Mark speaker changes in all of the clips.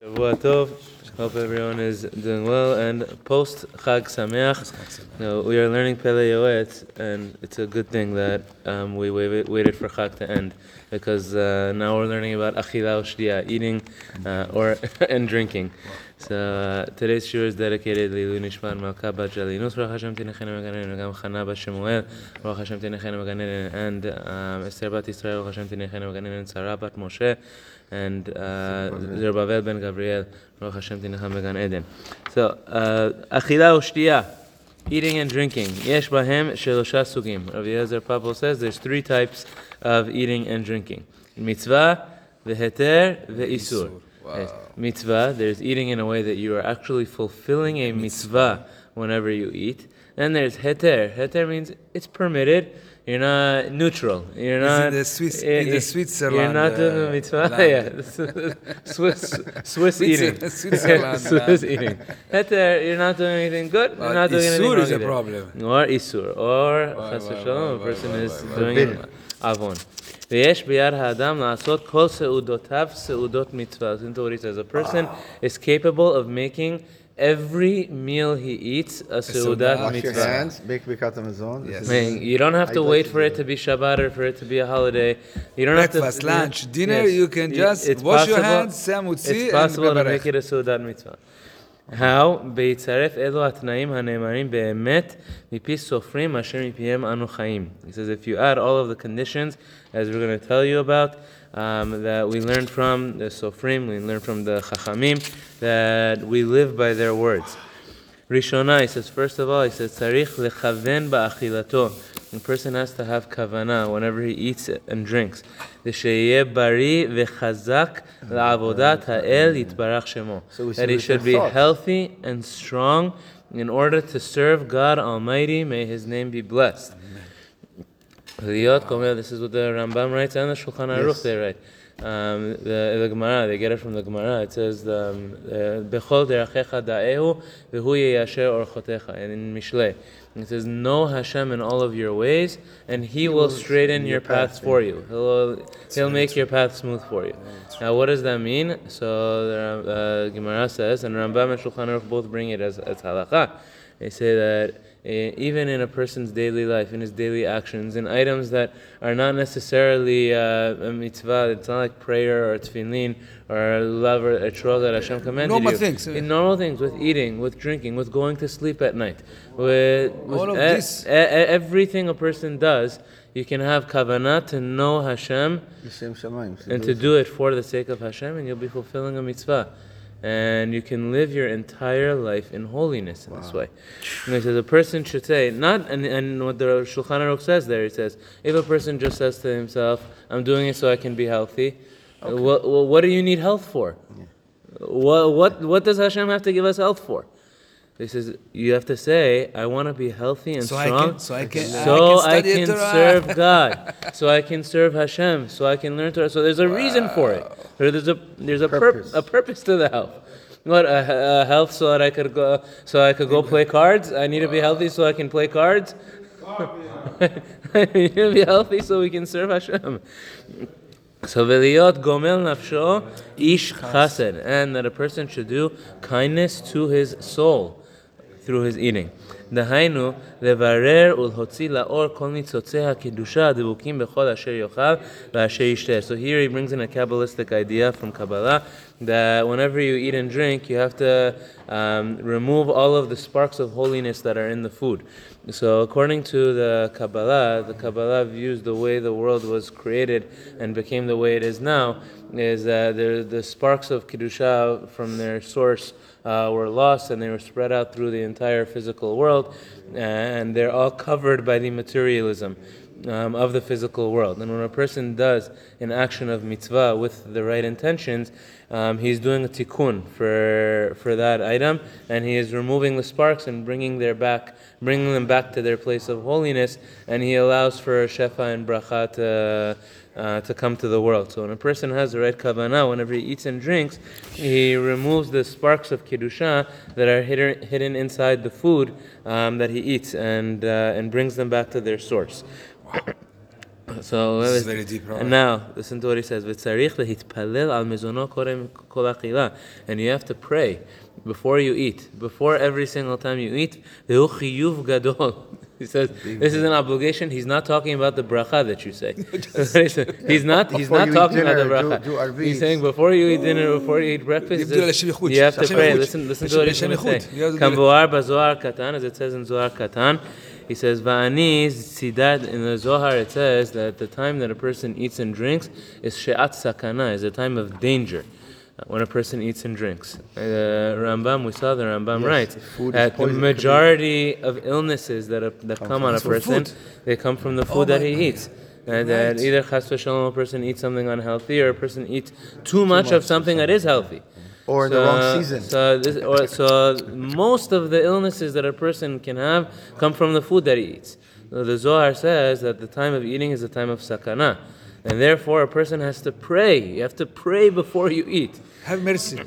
Speaker 1: Hope everyone is doing well and post Chag Sameach. You know, we are learning Pele Yoetz, and it's a good thing that um, we waited, for Chag to end because uh, now we're learning about Achila Shdia, eating uh, or and drinking. So uh, today's shiur is dedicated Lilu Nishmat Malka Bat Jalinus, Baruch Hashem Tinechenu Maganen, Gam Chana Bat Shemuel, Hashem Tinechenu Maganen, and um, Esther Bat Yisrael, Baruch Hashem Tinechenu Maganen, and Sarah Bat Moshe, and uh, Zerubbabel Ben Gabriel, Baruch Hashem Tinecham Began Eden. So, uh, Achila Ushtiya, eating and drinking. Yesh Bahem Shelosha Sugim. Rav Eliezer Papo says there's three types of eating and drinking. Mitzvah, Veheter, Ve'isur. Yes. Mitzvah, there's eating in a way that you are actually fulfilling a mitzvah whenever you eat. Then there's heter. Heter means it's permitted. You're not neutral. You're
Speaker 2: Is
Speaker 1: not.
Speaker 2: it the Swiss-
Speaker 1: eh,
Speaker 2: in the
Speaker 1: eh,
Speaker 2: Switzerland,
Speaker 1: You're not doing
Speaker 2: uh,
Speaker 1: a mitzvah.
Speaker 2: land.
Speaker 1: yeah, Swiss, Swiss eating.
Speaker 2: Switzer- Switzerland
Speaker 1: Swiss
Speaker 2: land.
Speaker 1: eating. Heter, you're not doing anything good. You're
Speaker 2: But
Speaker 1: not doing anything
Speaker 2: Isur
Speaker 1: wrong
Speaker 2: is a
Speaker 1: either.
Speaker 2: problem.
Speaker 1: Or isur, or
Speaker 2: Why,
Speaker 1: chas
Speaker 2: why,
Speaker 1: v'shalom, a
Speaker 2: why,
Speaker 1: person
Speaker 2: why,
Speaker 1: is
Speaker 2: why, why?
Speaker 1: doing avon. ויש ביד האדם לעשות כל סעודותיו סעודות מצווה. Listen to what he says. A person is capable of making every meal he eats a seudat
Speaker 2: seudah.
Speaker 3: Wash your
Speaker 1: mitzvah.
Speaker 3: hands, bake birkat hamazon. This
Speaker 2: Yes.
Speaker 3: is-
Speaker 1: Meaning, you don't have to
Speaker 3: I'd like
Speaker 1: wait
Speaker 3: to
Speaker 1: for
Speaker 3: do
Speaker 1: it to be Shabbat or for it to be a holiday. You don't
Speaker 2: Breakfast,
Speaker 1: have to
Speaker 2: lunch, dinner,
Speaker 1: Yes.
Speaker 2: you can just
Speaker 1: it's
Speaker 2: wash your hands, say mutzi,
Speaker 1: It's
Speaker 2: and
Speaker 1: possible to
Speaker 2: bevarech.
Speaker 1: make it a seudat mitzvah. How? Beitzaref elo atnaim hanemarim be'emet mipi sofrim asher mipiem anu chaim. He says if you add all of the conditions, as we're going to tell you about, um, that we learn from the sofrim, we learn from the chachamim, that we live by their words. Rishona, he says, first of all, he says, Tzarich lechaven ba'achilato. A person has to have kavana whenever he eats and drinks.
Speaker 3: So
Speaker 1: that he should be healthy and strong in order to serve God Almighty. May His name be blessed. This is what the Rambam writes and the Shulchan Aruch
Speaker 3: yes.
Speaker 1: they write. Um, the, the Gemara, they get it from the Gemara. It says, um, uh, "Bechol derachecha da'ehu v'hu yeyasher orchotecha." And in Mishlei, it says, "Know Hashem in all of your ways, and He, will straighten your paths for you. He'll He'll make your path smooth for you." Now, what does that mean? So the uh, Gemara says, and Rambam and Shulchan Aruch both bring it as as halakha. They say that uh, even in a person's daily life, in his daily actions, in items that are not necessarily uh, a mitzvah, it's not like prayer or tefillin or lulav or etrog that Hashem commanded
Speaker 2: Normal
Speaker 1: you.
Speaker 2: things.
Speaker 1: In normal things, with eating, with drinking, with going to sleep at night, with, with
Speaker 2: All of
Speaker 1: e-
Speaker 2: this.
Speaker 1: e- everything a person does, you can have kavanah to know Hashem
Speaker 3: L'shem shamayim. So
Speaker 1: and to do it for the sake of Hashem, and you'll be fulfilling a mitzvah. And you can live your entire life in holiness in this way. And it says a person should say, not, and, and what the Shulchan Aruch says there, it says, if a person just says to himself, I'm doing it so I can be healthy, what, what do you need health for? What, what, what does Hashem have to give us health for? He says, you have to say, I want to be healthy and
Speaker 2: So I
Speaker 1: strong.
Speaker 2: can- so I can- I
Speaker 1: so
Speaker 2: can
Speaker 1: I can serve God, so I can serve Hashem, so I can learn Torah. So there's a reason for it. There's a there's a purpose
Speaker 3: Purpose.
Speaker 1: a purpose to the health. What a, a health so that I could go so I could go play cards. I need to be healthy so I can play cards. I need to be healthy so we can serve Hashem. So v'liyot gomel nafsho ish chesed, and that a person should do kindness to his soul through his eating. The Hainu, לברר ולהוציא לאור כל ניצוצי הקדושה הדבוקים בכל אשר יאכל ואשר ישתה. So here he brings in a Kabbalistic idea from Kabbalah that whenever you eat and drink, you have to um, remove all of the sparks of holiness that are in the food. So according to the Kabbalah, the Kabbalah views the way the world was created and became the way it is now is that the, the sparks of Kedusha from their source uh, were lost and they were spread out through the entire physical world, Uh, and they're all covered by the materialism um, of the physical world. And when a person does an action of mitzvah with the right intentions, um, he's doing a tikkun for for that item, and he is removing the sparks and bringing their back, bringing them back to their place of holiness, and he allows for shefa and bracha to uh, to come to the world. So when a person has the right kavanah, whenever he eats and drinks, he removes the sparks of kedusha that are hidden, hidden inside the food um, that he eats, and uh, and brings them back to their source. So
Speaker 2: this is very deep.
Speaker 1: Right?
Speaker 2: And
Speaker 1: now listen to what he says. And you have to pray before you eat, before every single time you eat. He says this is an obligation. He's not talking about the bracha that you say. he's not. He's not talking dinner, about the bracha.
Speaker 3: Do, do
Speaker 1: he's saying before you eat dinner, before you eat breakfast,
Speaker 2: this,
Speaker 1: you have to pray. Listen, listen to what he's
Speaker 2: saying.
Speaker 1: Kamboar bazar katan, as it says in Zohar katan he says, "Va'ani sidat." In the Zohar, it says that the time that a person eats and drinks is she'at sakana, is a time of danger. uh, When a person eats and drinks, uh, Rambam, we saw the Rambam writes
Speaker 3: food
Speaker 1: that the majority of illnesses that that come on a person,
Speaker 2: food.
Speaker 1: they come from the
Speaker 2: Oh
Speaker 1: food that
Speaker 2: my
Speaker 1: he
Speaker 2: God.
Speaker 1: eats. And that
Speaker 2: Right.
Speaker 1: either chas v'shalom, a person eats something unhealthy, or a person eats too much of something that is healthy.
Speaker 3: Or in the wrong season.
Speaker 1: So, this, or, so most of the illnesses that a person can have come from the food that he eats. So the Zohar says that the time of eating is the time of sakana. And therefore, a person has to pray. You have to pray before you eat.
Speaker 2: Have mercy.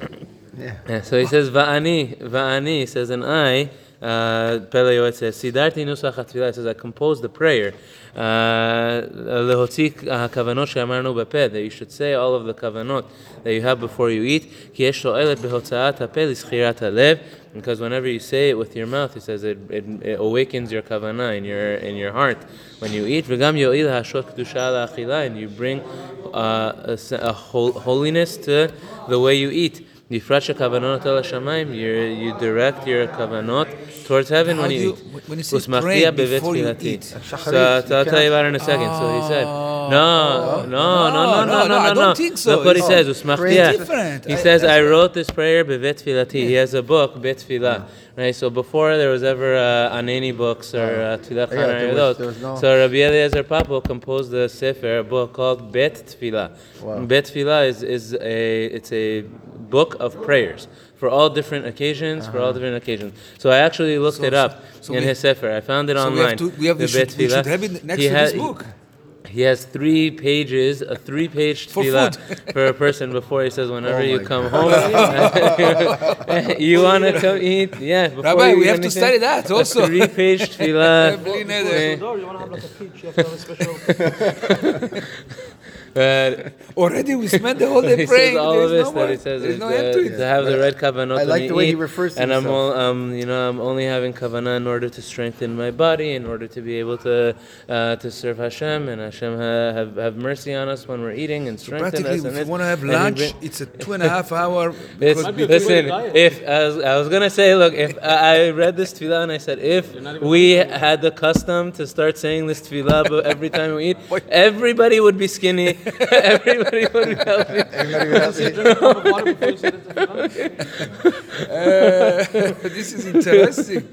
Speaker 3: Yeah.
Speaker 1: Yeah, so he says, Va'ani, Va'ani, says, and I, uh, Pele says, Sidarti nusach HaTfilah, says, I composed the prayer. Uh, Lehotzi HaKavanot she'amarnu bepeh, that you should say all of the kavanot that you have before you eat. Ki lo'elet behotza'at ha'lev, because whenever you say it with your mouth, he says it, it, it, awakens your kavanah in your in your heart when you eat. And you bring uh, a, a holiness to the way you eat. You direct your kavanot towards heaven when you,
Speaker 2: you
Speaker 1: eat.
Speaker 2: When you say pray before you eat.
Speaker 1: So I'll, tell you about it in a second. So he said no, no, no, no, no, no,
Speaker 2: I don't think so.
Speaker 1: Look what he says. It's
Speaker 2: different.
Speaker 1: He says, I wrote this prayer b'bet filati. He has a book, bet filah. Right, so before there was ever uh, Aneni books or uh, Khan
Speaker 3: yeah, no
Speaker 1: so Rabbi Eliezer Papo composed a sefer, a book called Bet Tfilah.
Speaker 3: Wow.
Speaker 1: Bet Tfilah is, is a, it's a book of prayers for all different occasions, uh-huh. for all uh-huh. different occasions. So I actually looked
Speaker 2: so,
Speaker 1: it up
Speaker 2: so, so
Speaker 1: in
Speaker 2: we,
Speaker 1: his sefer. I found it
Speaker 2: so
Speaker 1: online.
Speaker 2: We have, to, we have
Speaker 1: the
Speaker 2: we should, we should have it next
Speaker 1: he
Speaker 2: to this book.
Speaker 1: He has three pages, a three-page
Speaker 2: For
Speaker 1: tefillah
Speaker 2: food.
Speaker 1: for a person before he says, whenever
Speaker 3: Oh
Speaker 1: you
Speaker 3: my
Speaker 1: come home, you want to come eat, yeah. Before
Speaker 2: Rabbi,
Speaker 1: you
Speaker 2: we
Speaker 1: eat
Speaker 2: have to study that
Speaker 1: a
Speaker 2: also.
Speaker 1: three-page tefillah.
Speaker 2: Bli neder.
Speaker 4: Door, you want to have like a peach, you have to have a special.
Speaker 1: But
Speaker 2: Already we spent the whole
Speaker 1: he
Speaker 2: day
Speaker 1: says
Speaker 2: praying.
Speaker 1: all
Speaker 2: There's
Speaker 1: of this
Speaker 2: no
Speaker 1: that he says
Speaker 2: there's
Speaker 1: is
Speaker 2: no
Speaker 1: uh,
Speaker 2: end to it.
Speaker 1: to have the red kavanot
Speaker 3: I like the way he refers to
Speaker 1: and I'm all, um, you know, I'm only having kavanah in order to strengthen my body, in order to be able to uh, to serve Hashem, and Hashem ha- have have mercy on us when we're eating and strengthen
Speaker 2: Practically,
Speaker 1: us. and
Speaker 2: if you want to have lunch,
Speaker 1: bring-
Speaker 2: it's a two and a half hour.
Speaker 1: It's,
Speaker 2: because
Speaker 4: Might be a good way
Speaker 1: listen, if I was, I was gonna say, look, if I, I read this tefillah and I said, if we had the custom to start saying this tefillah every time we eat, everybody would be skinny, everybody would be healthy.
Speaker 3: Everybody would
Speaker 4: You
Speaker 3: have
Speaker 4: drink a cup of water before you say the tefillah?
Speaker 2: Uh, this is interesting.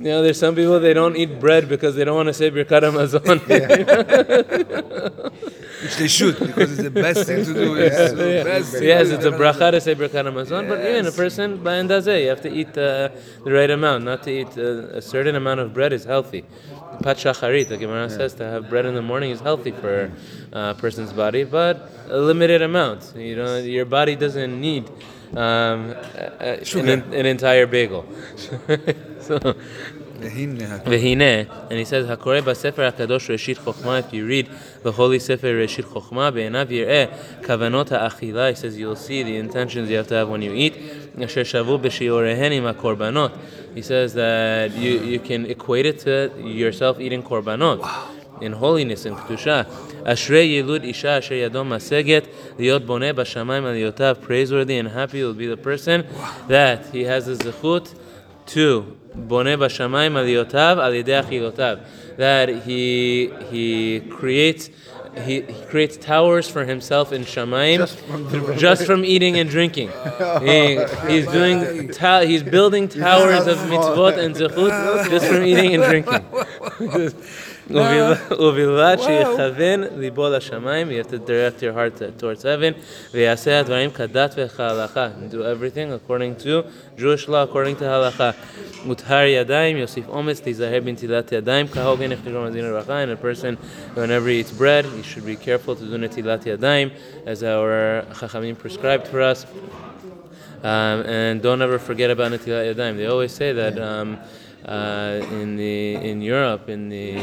Speaker 1: You know, there's some people they don't eat bread because they don't want to say Birkat Hamazon.
Speaker 2: Which they should, because it's the best thing to do. It's the best
Speaker 1: yes,
Speaker 2: to
Speaker 1: it's a
Speaker 2: do.
Speaker 1: bracha to say Birkat Hamazon, but even a person, blind does it. You have to eat uh, the right amount. Not to eat uh, a certain amount of bread is healthy pat shacharit. The Gemara says to have bread in the morning is healthy for uh, a person's body, but a limited amount. You know, your body doesn't need um, an, an, entire bagel. so. And he says, Hakore basefer hakadosh reshit Chokma, If you read the holy sefer reshit chokhmah, be'enav yireh kavanot ha'achila. He says you'll see the intentions you have to have when you eat. He says that you, you can equate it to yourself eating Korbanot. In holiness and kedusha. Ashrei yilud isha asher yadom maseget liot boneh b'shamayim aliyotav. Praiseworthy and happy will be the person that he has the zechut to boneh b'shamayim aliyotav al yedei achilotav. That he he creates he, he creates towers for himself in Shamayim
Speaker 3: Just from the-
Speaker 1: just from eating and drinking. He, he's doing ta- he's building towers of mitzvot and zechut just from eating and drinking. ובלבד שיכוון ליבו לשמיים, you have to direct your heart to- towards heaven, ויעשה הדברים כדת וכהלכה, do everything according to Jewish law, according to Mutar Yadayim, Yosif Ometz, Tizaher bin Tilat Yadayim, Kahogen Echnirom Adin Racha, and a person, whenever he eats bread, he should be careful to do Netilat Yadayim, as our Chachamim prescribed for us. Um, and don't ever forget about Netilat Yadayim. They always say that. Um, uh, in the in Europe in the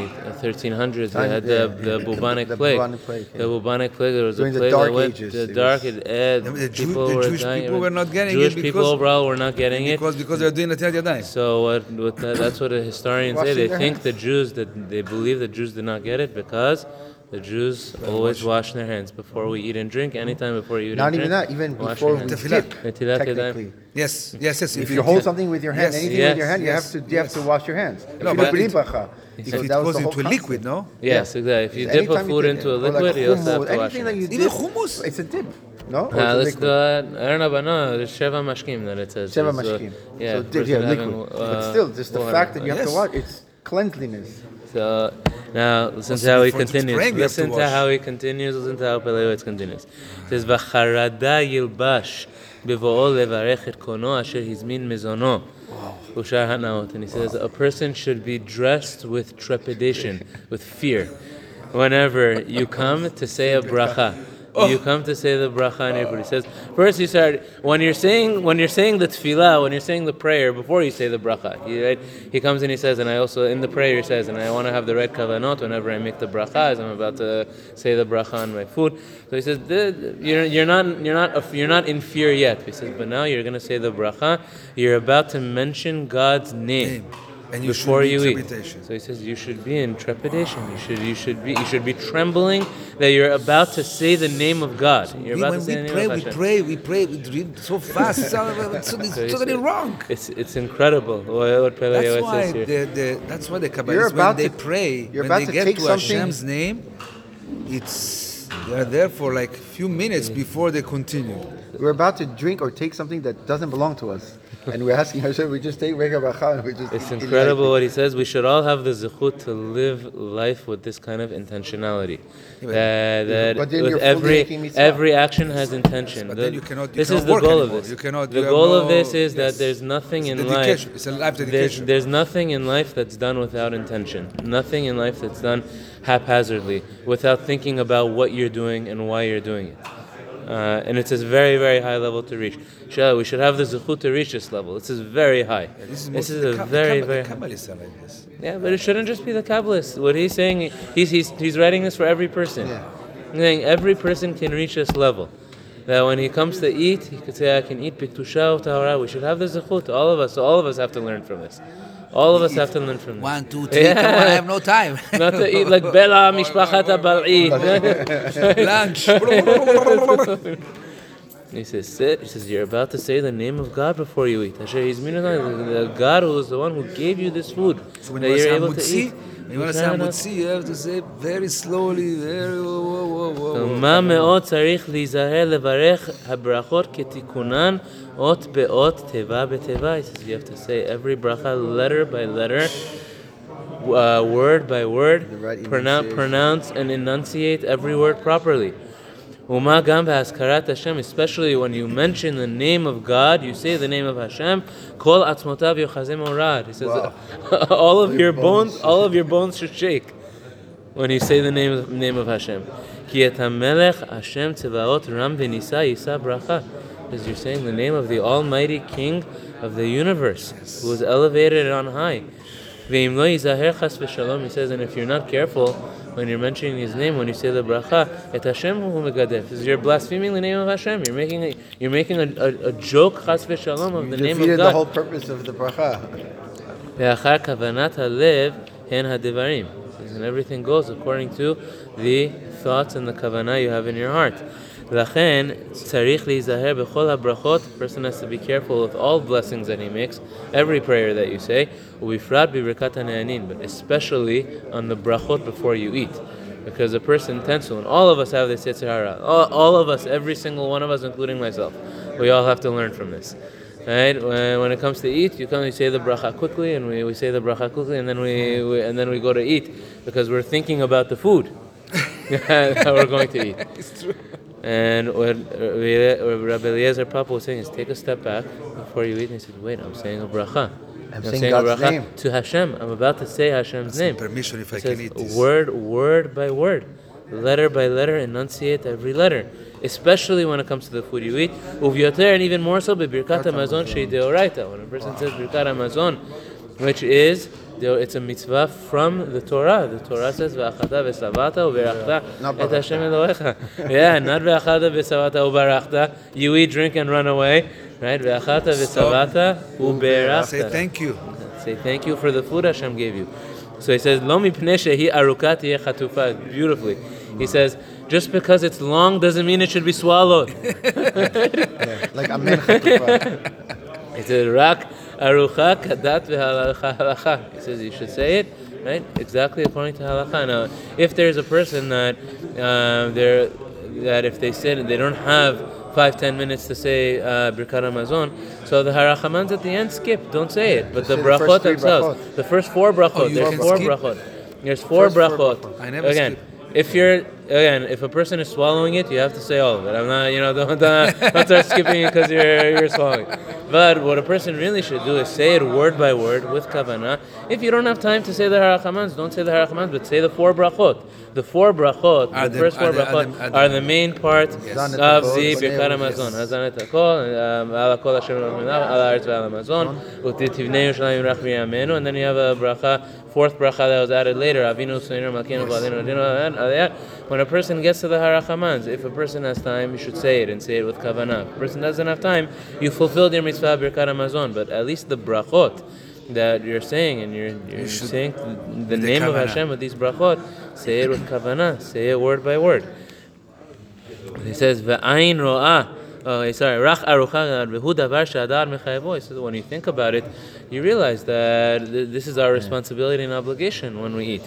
Speaker 1: 1300s, they had the,
Speaker 3: Yeah,
Speaker 1: the bubonic
Speaker 3: The
Speaker 1: plague.
Speaker 3: bubonic plague,
Speaker 1: The bubonic plague. There was
Speaker 3: During
Speaker 1: a
Speaker 3: the
Speaker 1: plague
Speaker 3: Dark
Speaker 1: that went,
Speaker 3: Ages,
Speaker 1: The dark
Speaker 3: was-
Speaker 1: it, uh,
Speaker 2: The Jew-
Speaker 1: people
Speaker 2: the
Speaker 1: were
Speaker 2: Jewish
Speaker 1: dying.
Speaker 2: people were not getting it
Speaker 1: Jewish people
Speaker 2: because-
Speaker 1: overall were not getting it.
Speaker 2: Because because they're doing the Netilat Yadayim.
Speaker 1: So what, what the, that's what the historians say. They think
Speaker 3: hands.
Speaker 1: the Jews that they believe the Jews did not get it because the Jews always wash their hands before we eat and drink. Anytime before you eat
Speaker 3: Not
Speaker 1: and
Speaker 3: even
Speaker 1: drink.
Speaker 3: that, even before
Speaker 1: your
Speaker 3: we.
Speaker 2: Tefillah.
Speaker 3: dip, technically.
Speaker 2: Yes, yes, yes.
Speaker 3: If you hold something with your hand,
Speaker 2: Yes,
Speaker 3: anything
Speaker 1: yes,
Speaker 3: with your hand, you have to you have to wash your hands. If
Speaker 2: No,
Speaker 3: you
Speaker 2: but
Speaker 3: do
Speaker 2: it-
Speaker 3: bracha,
Speaker 2: If
Speaker 3: because
Speaker 2: it
Speaker 3: that was
Speaker 2: goes into
Speaker 3: a
Speaker 2: liquid, no?
Speaker 1: Yes, exactly. If you dip a food into a liquid,
Speaker 3: like
Speaker 1: you also have to wash
Speaker 3: anything
Speaker 1: it.
Speaker 3: that
Speaker 2: Even hummus.
Speaker 3: It's a dip, no? Or it's a
Speaker 1: let's do it. I don't know, but no, it's Sheva Mashkim that it says.
Speaker 3: Sheva
Speaker 1: It's, uh,
Speaker 3: mashkim.
Speaker 1: yeah,
Speaker 3: so
Speaker 1: the
Speaker 3: yeah,
Speaker 1: person
Speaker 3: liquid.
Speaker 1: having,
Speaker 3: but
Speaker 1: uh,
Speaker 3: still, just the
Speaker 1: water.
Speaker 3: fact that you have
Speaker 2: Yes.
Speaker 3: to wash, it's cleanliness.
Speaker 1: So now listen to how he continues.
Speaker 2: praying, you have to
Speaker 1: Listen to how he continues. Listen to how Pele Yoetz continues. It says "V'charada yilbash b'vo'o levarech et kono asher hizmin mezono." Ushar hanaot. And he says a person should be dressed with trepidation, with fear, whenever you come to say a bracha. Oh. You come to say the bracha on your food. He says first you start when you're saying when you're saying the tefillah, when you're saying the prayer before you say the bracha. He, right, he comes and he says, and I also in the prayer he says, and I want to have the red kavanot whenever I make the bracha as I'm about to say the bracha on my food. So he says you're, you're not you're not you're not in fear yet. He says, but now you're going to say the bracha. You're about to mention God's name.
Speaker 2: Name. And you should
Speaker 1: before you
Speaker 2: in
Speaker 1: eat.
Speaker 2: trepidation.
Speaker 1: So he says you should be in trepidation. You should you should be you should be trembling that you're about to say the name of God. You're
Speaker 2: We-
Speaker 1: about
Speaker 2: when
Speaker 1: to say
Speaker 2: we
Speaker 1: the
Speaker 2: pray,
Speaker 1: name of
Speaker 2: we pray, we pray, we read so fast. It's, so- it's
Speaker 1: So
Speaker 2: totally wrong.
Speaker 1: It's it's incredible what, what Pele
Speaker 2: That's
Speaker 1: Yoetz
Speaker 2: why
Speaker 1: says here.
Speaker 2: the, the that's why the
Speaker 3: You're
Speaker 2: Kabbalists when
Speaker 3: about
Speaker 2: they
Speaker 3: to-
Speaker 2: pray,
Speaker 3: you're
Speaker 2: when
Speaker 3: about
Speaker 2: they
Speaker 3: to
Speaker 2: get
Speaker 3: take
Speaker 2: to
Speaker 3: something-
Speaker 2: Hashem's name, it's they are there for like a few minutes before they continue.
Speaker 3: We're about to drink or take something that doesn't belong to us. And we're asking Hashem, we just take Rega Bracha and we just
Speaker 1: It's incredible what he says. We should all have the zechut to live life with this kind of intentionality.
Speaker 2: but-
Speaker 1: that that with every every action has intention.
Speaker 2: But
Speaker 1: The-
Speaker 2: then you cannot- you
Speaker 1: this is the goal of this.
Speaker 2: You cannot-
Speaker 1: the goal of this is
Speaker 2: yes.
Speaker 1: that there's nothing
Speaker 2: It's
Speaker 1: in
Speaker 2: dedication.
Speaker 1: life.
Speaker 2: It's a life
Speaker 1: There's, there's nothing in life that's done without intention. Nothing in life that's done haphazardly, without thinking about what you're doing and why you're doing it. Uh, and it's a very, very high level to reach. Shall- We should have the zechut to reach this level. This is very high.
Speaker 2: This is,
Speaker 1: This is a very, very.
Speaker 2: Kabbal- Kabbalists are like this.
Speaker 1: Yeah, but it shouldn't just be the Kabbalists. What he's saying, he's, he's, he's writing this for every person. He's saying every person can reach this level. That when he comes to eat, he could say, I can eat biktusha tahara. We should have the zechut, all of us. All of us have to learn from this. All of us have to learn from this.
Speaker 2: One, two, three. Come on, I have no time.
Speaker 1: Not to eat like Bela Mishpachat Bal'i.
Speaker 2: Lunch.
Speaker 1: He says, sit. He says, you're about to say the name of God before you eat. Asher Yizminu Adonai, the God who is the one who gave you this food
Speaker 2: So when
Speaker 1: that
Speaker 2: you want to
Speaker 1: you're
Speaker 2: say
Speaker 1: able to eat.
Speaker 2: when you want to say Hamutzi, you have to say very slowly, very whoa, whoa, whoa.
Speaker 1: מה מאוד צריך להיזהר לברך הברכות כתיקונן אות באות תיבה בתיבה. He says you have to say every bracha letter by letter, uh, word by word,
Speaker 3: The right
Speaker 1: pronounce,
Speaker 3: enunciation.
Speaker 1: pronounce and enunciate every word properly. ומה גם בהזכרת השם, especially when you mention the name of God, you say the name of Hashem, כל עצמותיו יוחזים מורד. He says all of your bones, all of your bones should shake when you say the name of, name of Hashem. Ki et Hashem tzevaot ram v'nisa yisa bracha. You're saying the name of the Almighty King of the universe, who is who was elevated on high. Ve'im lo yizaher chas v'shalom. He says, and if you're not careful when you're mentioning His name, when you say the bracha, et Hashem hu megadef. Is you're blaspheming the name of Hashem. You're making a, you're making a, a, a joke chas v'shalom of the
Speaker 3: you
Speaker 1: name of
Speaker 3: God. the whole purpose of the bracha.
Speaker 1: Ve'achar kavanat hen. And everything goes according to the thoughts and the כוונה you have in your heart. לכן צריך להיזהר בכל הברכות, a person has to be careful with all blessings that he makes, every prayer that you say, ובפרט בברכת הנענין, but especially on the brachot before you eat. Because a person tends to, and all of us have this Yetzer Hara. All, all of us, every single one of us, including myself, we all have to learn from this. Right? When, when it comes to eat, you come, you say the bracha quickly, and we, we say the bracha quickly, and then we, we and then we go to eat because we're thinking about the food that we're going to eat.
Speaker 2: It's true.
Speaker 1: And what uh, Rabbi Rabbi Eliezer Papo was saying is take a step back before you eat, and he said, "Wait, I'm saying a bracha.
Speaker 3: I'm saying God's
Speaker 1: a bracha
Speaker 3: name.
Speaker 1: to Hashem. I'm about to say Hashem's name.
Speaker 2: permission if I can eat this.
Speaker 1: Word, word by word, letter by letter, enunciate every letter. Especially when it comes to the food you eat. Uvyoter, and even more so, bebirkat hamazon shei deoraita. When a person says birkat hamazon, which is it's a mitzvah from the Torah. The Torah says, "Ve'achata v'savata u'berachta et Hashem Elohecha." Yeah, not ve'achata v'savata u'berachta. You eat, drink, and run away, right? Ve'achata v'savata
Speaker 2: Say
Speaker 1: u'berachta.
Speaker 2: thank you.
Speaker 1: Say thank you for the food Hashem gave you. So he says, "Lo mipnei shehi arukat tihye chatufa." Beautifully, he says, just because it's long doesn't mean it should be swallowed.
Speaker 3: Like amen. chatufa.
Speaker 1: He says, "Rak arucha kadat v'halacha halacha." He says you should say it right exactly according to halacha. Now, if there's a person that uh, they're that if they sit and they don't have five ten minutes to say uh, birkat hamazon, so the harachamans at the end skip. Don't say it, but the
Speaker 3: say the
Speaker 1: brachot
Speaker 3: three
Speaker 1: themselves,
Speaker 3: brachot.
Speaker 1: the first four brachot.
Speaker 2: Oh,
Speaker 1: there's four
Speaker 2: skip?
Speaker 1: brachot. There's four
Speaker 3: First four
Speaker 1: brachot.
Speaker 3: brachot.
Speaker 2: I never
Speaker 1: Again,
Speaker 2: skip.
Speaker 1: if you're again, if a person is swallowing it, you have to say all of it. I'm not, you know, don't don't, don't start skipping it because you're you're swallowing. But what a person really should do is say it word by word with kavanah. If you don't have time to say the harachamans, don't say the harachamans, but say the four brachot. The four brachot,
Speaker 2: Are
Speaker 1: the first four brachot,
Speaker 2: are the-
Speaker 1: main part
Speaker 3: et
Speaker 1: of the birkat
Speaker 3: Elohim.
Speaker 1: hamazon. Hazan et hakol, um, ala kol Hashem ala ve'al hamazon, u'tivnei Yerushalayim rach and then you have a bracha, fourth bracha that was added later, Avinu Tzneinu Malkeinu B'Alinu When a person gets to the harachamans, if a person has time, you should say it and say it with kavanah. If a person doesn't have time, you fulfilled your mitzvah birkat hamazon, but at least the brachot that you're saying and you're, you're
Speaker 2: should-
Speaker 1: saying the, the name of. Hashem with these brachot, say it with kavanah, say it word by word. He says, "Ve'ayin ro'ah." Oh, sorry. Rach arucha v'hu davar she'adar mechayevo. He says, when you think about it, you realize that this is our responsibility and obligation when we eat.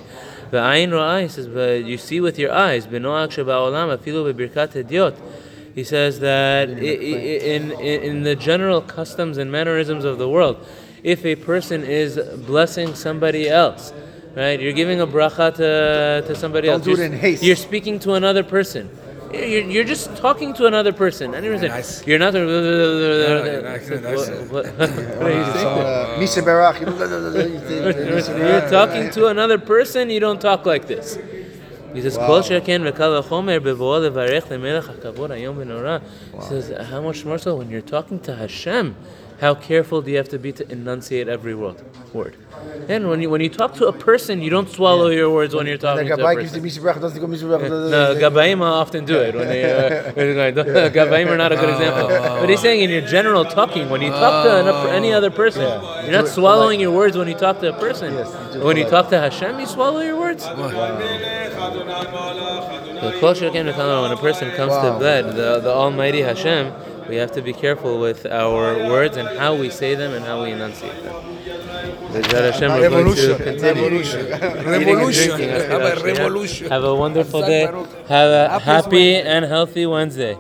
Speaker 1: Ve'ayin ro'ah. He says, but you see with your eyes. Benoach sheba'olam afilu be'birkat hediot. He says that in, in in the general customs and mannerisms of the world, if a person is blessing somebody else, right? You're giving a bracha to, to somebody
Speaker 3: Don't
Speaker 1: else.
Speaker 3: do it in haste.
Speaker 1: You're speaking to another person. You're, you're just talking to another person. And you're,
Speaker 2: nice.
Speaker 1: you're not.
Speaker 2: you're not-
Speaker 1: What-
Speaker 2: you're nice.
Speaker 1: what- what are you saying?
Speaker 3: Uh,
Speaker 1: You're talking to another person. You don't talk like this. He says, "Kol sheken v'kal v'chomer b'vo'o levarech lemelech hakavod hayom v'nora." He says, "How much more so when you're talking to Hashem? How careful do you have to be to enunciate every word? Word. And when you when you talk to a person, you don't swallow your words when you're
Speaker 3: The
Speaker 1: talking to a
Speaker 3: gives the
Speaker 1: person.
Speaker 3: Doesn't go Misa Berach.
Speaker 1: No, Gabaim often do it when they. Uh, Gabaim are not a good example. But he's saying in your general talking, when you talk to an, any other person, you're not swallowing your words when you talk to a person.
Speaker 3: Yes,
Speaker 1: when you talk to Hashem, you swallow your words. The v'kal when a person comes to bed, the, the Almighty Hashem, we have to be careful with our words and how we say them and how we enunciate them. Hashem, we're going to
Speaker 2: Revolution.
Speaker 1: continue.
Speaker 2: Revolution. Revolution. Have a revolution.
Speaker 1: Have a wonderful day. Have a
Speaker 2: happy
Speaker 1: and healthy Wednesday.